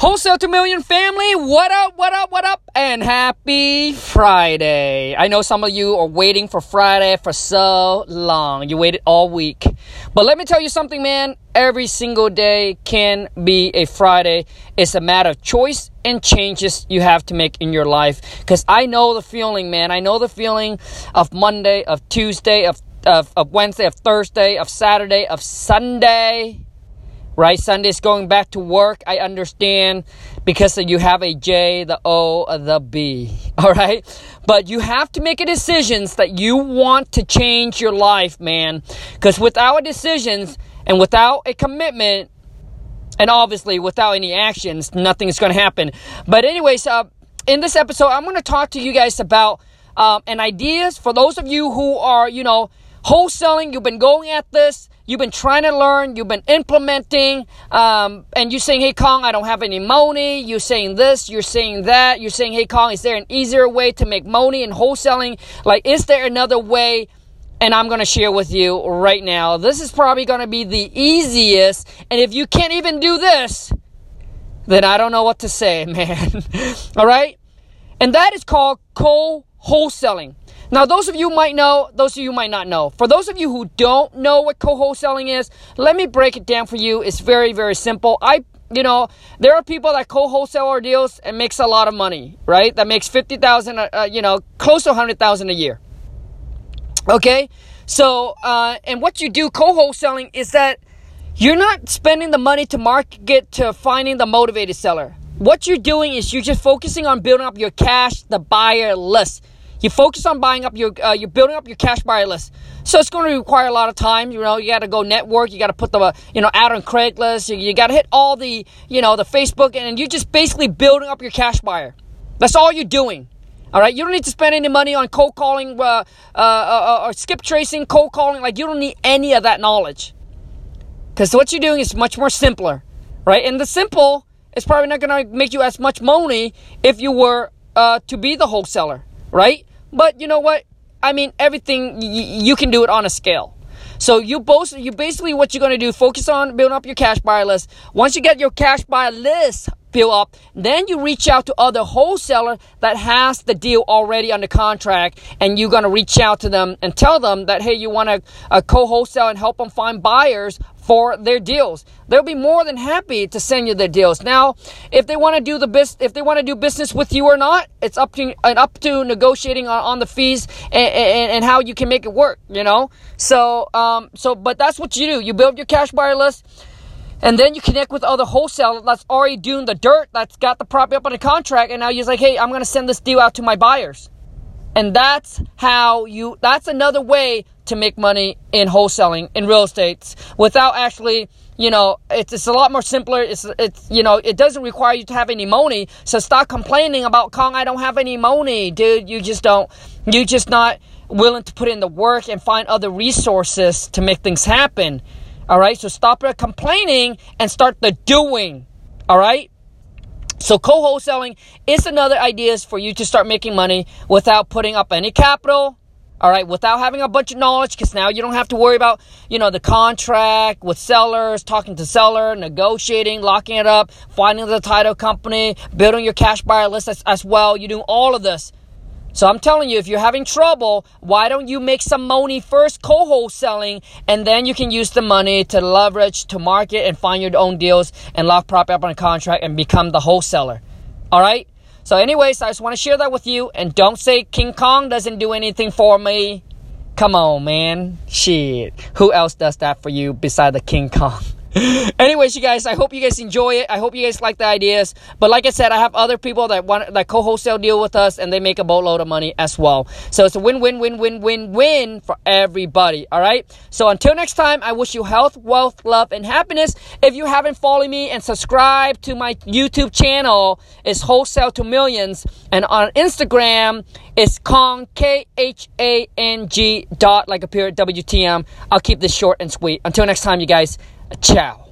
Wholesale to Million family, what up, what up, what up, and happy Friday. I know some of you are waiting for Friday for so long. You waited all week. But let me tell you something, man. Every single day can be a Friday. It's a matter of choice and changes you have to make in your life. Because I know the feeling, man. I know the feeling of Monday, of Tuesday, of, of, of Wednesday, of Thursday, of Saturday, of Sunday right? Sunday's going back to work. I understand because you have a J, the O, the B, all right? But you have to make a decisions that you want to change your life, man. Because without decisions and without a commitment, and obviously without any actions, nothing's going to happen. But anyways, uh, in this episode, I'm going to talk to you guys about um, and ideas for those of you who are, you know, wholesaling. You've been going at this You've been trying to learn, you've been implementing, um, and you're saying, hey, Kong, I don't have any money. You're saying this, you're saying that. You're saying, hey, Kong, is there an easier way to make money in wholesaling? Like, is there another way? And I'm going to share with you right now. This is probably going to be the easiest. And if you can't even do this, then I don't know what to say, man. All right? And that is called co wholesaling. Now, those of you might know, those of you might not know. For those of you who don't know what co-wholesaling is, let me break it down for you. It's very, very simple. I, you know, there are people that co-wholesale our deals and makes a lot of money, right? That makes fifty thousand, uh, uh, you know, close to hundred thousand a year. Okay, so uh, and what you do co-wholesaling is that you're not spending the money to market to finding the motivated seller. What you're doing is you're just focusing on building up your cash, the buyer list. You focus on buying up your, uh, you're building up your cash buyer list. So it's going to require a lot of time. You know, you got to go network. You got to put the, you know, out on Craigslist. You, you got to hit all the, you know, the Facebook, and you're just basically building up your cash buyer. That's all you're doing. All right, you don't need to spend any money on cold calling, uh, uh, uh, or skip tracing, cold calling. Like you don't need any of that knowledge, because what you're doing is much more simpler, right? And the simple is probably not going to make you as much money if you were uh, to be the wholesaler, right? But you know what? I mean, everything y- you can do it on a scale. So you both, you basically what you're gonna do, focus on building up your cash buyer list. Once you get your cash buyer list built up, then you reach out to other wholesaler that has the deal already under contract, and you're gonna reach out to them and tell them that hey, you want to uh, co-wholesale and help them find buyers for their deals. They'll be more than happy to send you their deals. Now, if they want to do the bus- if they want to do business with you or not, it's up to and up to negotiating on, on the fees and, and, and, how you can make it work. You know, so um, so but that's what you do. You build your cash buyer list. And then you connect with other wholesalers that's already doing the dirt, that's got the property up on a contract, and now you're like, hey, I'm gonna send this deal out to my buyers. And that's how you, that's another way to make money in wholesaling in real estate without actually, you know, it's, it's a lot more simpler. It's, it's, you know, it doesn't require you to have any money. So stop complaining about Kong, I don't have any money, dude. You just don't, you just not willing to put in the work and find other resources to make things happen. All right. So stop complaining and start the doing. All right. So co-wholesaling is another idea for you to start making money without putting up any capital. All right, without having a bunch of knowledge, because now you don't have to worry about, you know, the contract with sellers, talking to seller, negotiating, locking it up, finding the title company, building your cash buyer list as, as well. You do all of this so I'm telling you, if you're having trouble, why don't you make some money first co-wholesaling and then you can use the money to leverage, to market and find your own deals and lock property up on a contract and become the wholesaler. All right? So anyways, I just want to share that with you and don't say King Kong doesn't do anything for me. Come on, man. Shit. Who else does that for you beside the King Kong? Anyways, you guys, I hope you guys enjoy it. I hope you guys like the ideas. But like I said, I have other people that want that co-wholesale deal with us, and they make a boatload of money as well. So it's a win-win-win-win-win-win for everybody. All right. So until next time, I wish you health, wealth, love, and happiness. If you haven't followed me and subscribed to my YouTube channel, it's Wholesale to Millions, and on Instagram, it's Kong K H A N G dot like a period W T M. I'll keep this short and sweet. Until next time, you guys. Ciao.